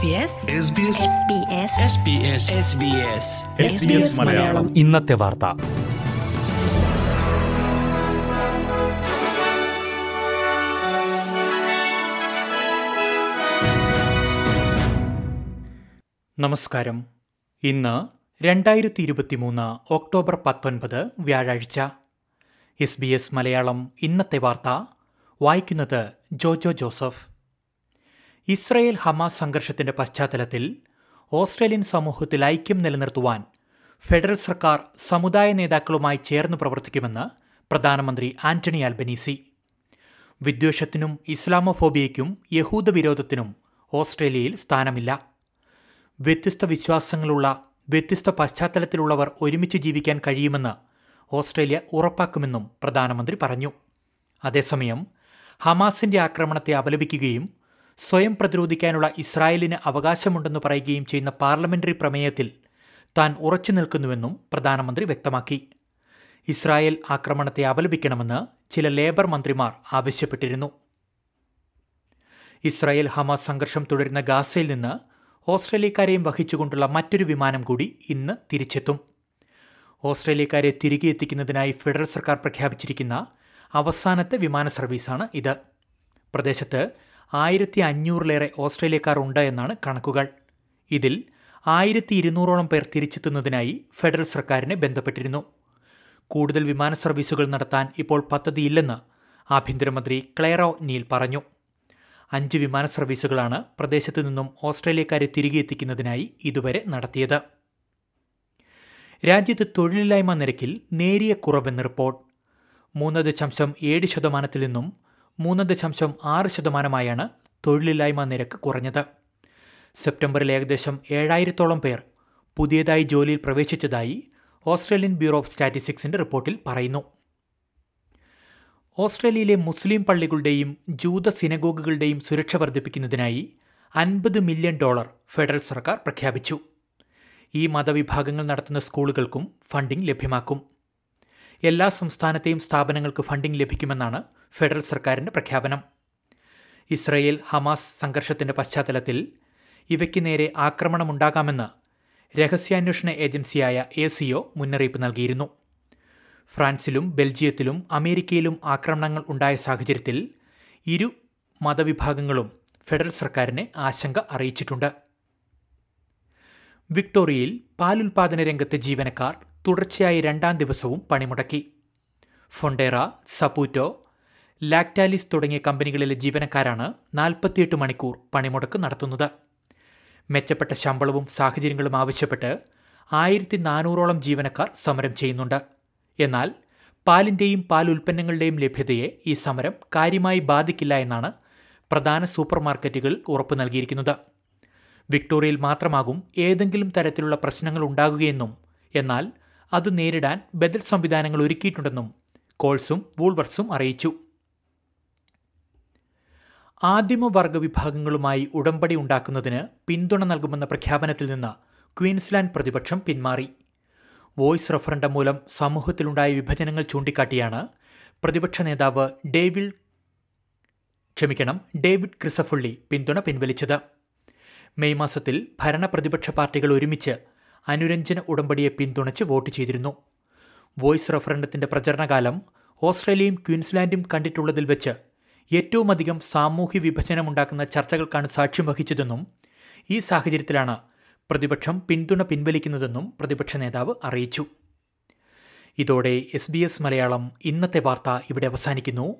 SBS Malayalam. ഇന്നത്തെ വാർത്ത. നമസ്കാരം. ഇന്ന് രണ്ടായിരത്തി ഇരുപത്തിമൂന്ന് ഒക്ടോബർ പത്തൊൻപത് വ്യാഴാഴ്ച. എസ് ബി എസ് മലയാളം ഇന്നത്തെ വാർത്ത. വായിക്കുന്നത് ജോജോ ജോസഫ്. ഇസ്രയേൽ ഹമാസ് സംഘർഷത്തിന്റെ പശ്ചാത്തലത്തിൽ ഓസ്ട്രേലിയൻ സമൂഹത്തിൽ ഐക്യം നിലനിർത്തുവാൻ ഫെഡറൽ സർക്കാർ സമുദായ നേതാക്കളുമായി ചേർന്ന് പ്രവർത്തിക്കുമെന്ന് പ്രധാനമന്ത്രി ആന്റണി അൽബനീസി വിദ്വേഷത്തിനും ഇസ്ലാമോഫോബിയയ്ക്കും യഹൂദ വിരോധത്തിനും ഓസ്ട്രേലിയയിൽ സ്ഥാനമില്ല. വ്യത്യസ്ത വിശ്വാസങ്ങളുള്ള വ്യത്യസ്ത പശ്ചാത്തലത്തിലുള്ളവർ ഒരുമിച്ച് ജീവിക്കാൻ കഴിയുമെന്ന് ഓസ്ട്രേലിയ ഉറപ്പാക്കുമെന്നും പ്രധാനമന്ത്രി പറഞ്ഞു. അതേസമയം ഹമാസിന്റെ ആക്രമണത്തെ അപലപിക്കുകയും സ്വയം പ്രതിരോധിക്കാനുള്ള ഇസ്രായേലിന് അവകാശമുണ്ടെന്ന് പറയുകയും ചെയ്യുന്ന പാർലമെന്ററി പ്രമേയത്തിൽ താൻ ഉറച്ചു നിൽക്കുന്നുവെന്നും പ്രധാനമന്ത്രി വ്യക്തമാക്കി. ഇസ്രായേൽ ആക്രമണത്തെ അപലപിക്കണമെന്ന് ചില ലേബർ മന്ത്രിമാർ ആവശ്യപ്പെട്ടിരുന്നു. ഇസ്രായേൽ ഹമാസ് സംഘർഷം തുടരുന്ന ഗാസയിൽ നിന്ന് ഓസ്ട്രേലിയക്കാരെയും വഹിച്ചുകൊണ്ടുള്ള മറ്റൊരു വിമാനം കൂടി ഇന്ന് തിരിച്ചെത്തും. ഓസ്ട്രേലിയക്കാരെ തിരികെ എത്തിക്കുന്നതിനായി ഫെഡറൽ സർക്കാർ പ്രഖ്യാപിച്ചിരിക്കുന്ന അവസാനത്തെ വിമാന സർവീസാണ് ഇത്. പ്രദേശത്ത് ആയിരത്തി അഞ്ഞൂറിലേറെ ഓസ്ട്രേലിയക്കാർ ഉണ്ട് എന്നാണ് കണക്കുകൾ. ഇതിൽ ആയിരത്തി ഇരുന്നൂറോളം പേർ തിരിച്ചെത്തുന്നതിനായി ഫെഡറൽ സർക്കാരിനെ ബന്ധപ്പെട്ടിരുന്നു. കൂടുതൽ വിമാന സർവീസുകൾ നടത്താൻ ഇപ്പോൾ പദ്ധതിയില്ലെന്ന് ആഭ്യന്തരമന്ത്രി ക്ലെയറോ നീൽ പറഞ്ഞു. അഞ്ച് വിമാന സർവീസുകളാണ് പ്രദേശത്തു നിന്നും ഓസ്ട്രേലിയക്കാരെ തിരികെ എത്തിക്കുന്നതിനായി ഇതുവരെ നടത്തിയത്. രാജ്യത്ത് തൊഴിലില്ലായ്മ നിരക്കിൽ നേരിയ കുറവെന്ന് റിപ്പോർട്ട്. മൂന്ന് ദശാംശം ഏഴ് ശതമാനത്തിൽ നിന്നും മൂന്ന് ദശാംശം ആറ് ശതമാനമായാണ് തൊഴിലില്ലായ്മ നിരക്ക് കുറഞ്ഞത്. സെപ്റ്റംബറിൽ ഏകദേശം ഏഴായിരത്തോളം പേർ പുതിയതായി ജോലിയിൽ പ്രവേശിച്ചതായി ഓസ്ട്രേലിയൻ ബ്യൂറോ ഓഫ് സ്റ്റാറ്റിസ്റ്റിക്സിന്റെ റിപ്പോർട്ടിൽ പറയുന്നു. ഓസ്ട്രേലിയയിലെ മുസ്ലിം പള്ളികളുടെയും ജൂത സിനഗോഗുകളുടെയും സുരക്ഷ വർദ്ധിപ്പിക്കുന്നതിനായി അൻപത് മില്യൺ ഡോളർ ഫെഡറൽ സർക്കാർ പ്രഖ്യാപിച്ചു. ഈ മതവിഭാഗങ്ങൾ നടത്തുന്ന സ്കൂളുകൾക്കും ഫണ്ടിംഗ് ലഭ്യമാക്കും. എല്ലാ സംസ്ഥാനത്തെയും സ്ഥാപനങ്ങൾക്ക് ഫണ്ടിംഗ് ലഭിക്കുമെന്നാണ് ഫെഡറൽ സർക്കാരിന്റെ പ്രഖ്യാപനം. ഇസ്രയേൽ ഹമാസ് സംഘർഷത്തിന്റെ പശ്ചാത്തലത്തിൽ ഇവയ്ക്ക് നേരെ ആക്രമണമുണ്ടാകാമെന്ന് രഹസ്യാന്വേഷണ ഏജൻസിയായ എ സിഒ മുന്നറിയിപ്പ് നൽകിയിരുന്നു. ഫ്രാൻസിലും ബെൽജിയത്തിലും അമേരിക്കയിലും ആക്രമണങ്ങൾ ഉണ്ടായ സാഹചര്യത്തിൽ ഇരു മതവിഭാഗങ്ങളും ഫെഡറൽ സർക്കാരിനെ ആശങ്ക അറിയിച്ചിട്ടുണ്ട്. വിക്ടോറിയയിൽ പാലുൽപാദന രംഗത്തെ ജീവനക്കാർ തുടർച്ചയായി രണ്ടാം ദിവസവും പണിമുടക്കി. ഫൊണ്ടേറ സപ്പൂറ്റോ ലാക്ടാലിസ് തുടങ്ങിയ കമ്പനികളിലെ ജീവനക്കാരാണ് നാൽപ്പത്തിയെട്ട് മണിക്കൂർ പണിമുടക്ക് നടത്തുന്നത്. മെച്ചപ്പെട്ട ശമ്പളവും സാഹചര്യങ്ങളും ആവശ്യപ്പെട്ട് ആയിരത്തി നാനൂറോളം ജീവനക്കാർ സമരം ചെയ്യുന്നുണ്ട്. എന്നാൽ പാലിന്റെയും പാൽ ഉൽപ്പന്നങ്ങളുടെയും ലഭ്യതയെ ഈ സമരം കാര്യമായി ബാധിക്കില്ല എന്നാണ് പ്രധാന സൂപ്പർ മാർക്കറ്റുകൾ ഉറപ്പു നൽകിയിരിക്കുന്നത്. വിക്ടോറിയയിൽ മാത്രമാകും ഏതെങ്കിലും തരത്തിലുള്ള പ്രശ്നങ്ങൾ ഉണ്ടാകുകയെന്നും എന്നാൽ അത് നേരിടാൻ ബദൽ സംവിധാനങ്ങൾ ഒരുക്കിയിട്ടുണ്ടെന്നും കോൾസും വൂൾവർസും അറിയിച്ചു. ആദിമവർഗ വിഭാഗങ്ങളുമായി ഉടമ്പടി ഉണ്ടാക്കുന്നതിന് പിന്തുണ നൽകുമെന്ന പ്രഖ്യാപനത്തിൽ നിന്ന് ക്വീൻസ്ലാൻഡ് പ്രതിപക്ഷം പിന്മാറി. വോയിസ് റഫറൻഡം മൂലം സമൂഹത്തിലുണ്ടായ വിഭജനങ്ങൾ ചൂണ്ടിക്കാട്ടിയാണ് പ്രതിപക്ഷ നേതാവ് ഡേവിൽ ക്ഷമിക്കണം ഡേവിഡ് ക്രിസഫുള്ളി പിന്തുണ പിൻവലിച്ചത്. മെയ് മാസത്തിൽ ഭരണ പ്രതിപക്ഷ പാർട്ടികൾ ഒരുമിച്ച് അനുരഞ്ജന ഉടമ്പടിയെ പിന്തുണച്ച് വോട്ട് ചെയ്തിരുന്നു. വോയിസ് റഫറൻഡത്തിന്റെ പ്രചരണകാലം ഓസ്ട്രേലിയയും ക്വീൻസ്ലാൻഡും കണ്ടിട്ടുള്ളതിൽ വെച്ച് ഏറ്റവുമധികം സാമൂഹ്യ വിഭജനമുണ്ടാക്കുന്ന ചർച്ചകൾക്കാണ് സാക്ഷ്യം വഹിച്ചതെന്നും ഈ സാഹചര്യത്തിലാണ് പ്രതിപക്ഷം പിന്തുണ പിൻവലിക്കുന്നതെന്നും പ്രതിപക്ഷ നേതാവ് അറിയിച്ചു. ഇതോടെ എസ് ബി എസ് മലയാളം ഇന്നത്തെ വാർത്ത ഇവിടെ അവസാനിക്കുന്നു.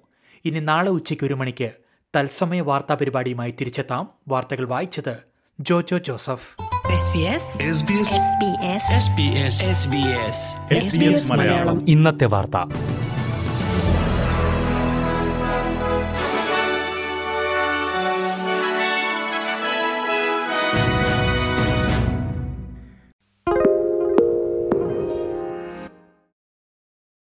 ഇനി നാളെ ഉച്ചയ്ക്ക് ഒരു മണിക്ക് തത്സമയ വാർത്താ പരിപാടിയുമായി തിരിച്ചെത്താം. വാർത്തകൾ വായിച്ചത് ജോജോ ജോസഫ്. SBS ഇന്നത്തെ വാർത്ത.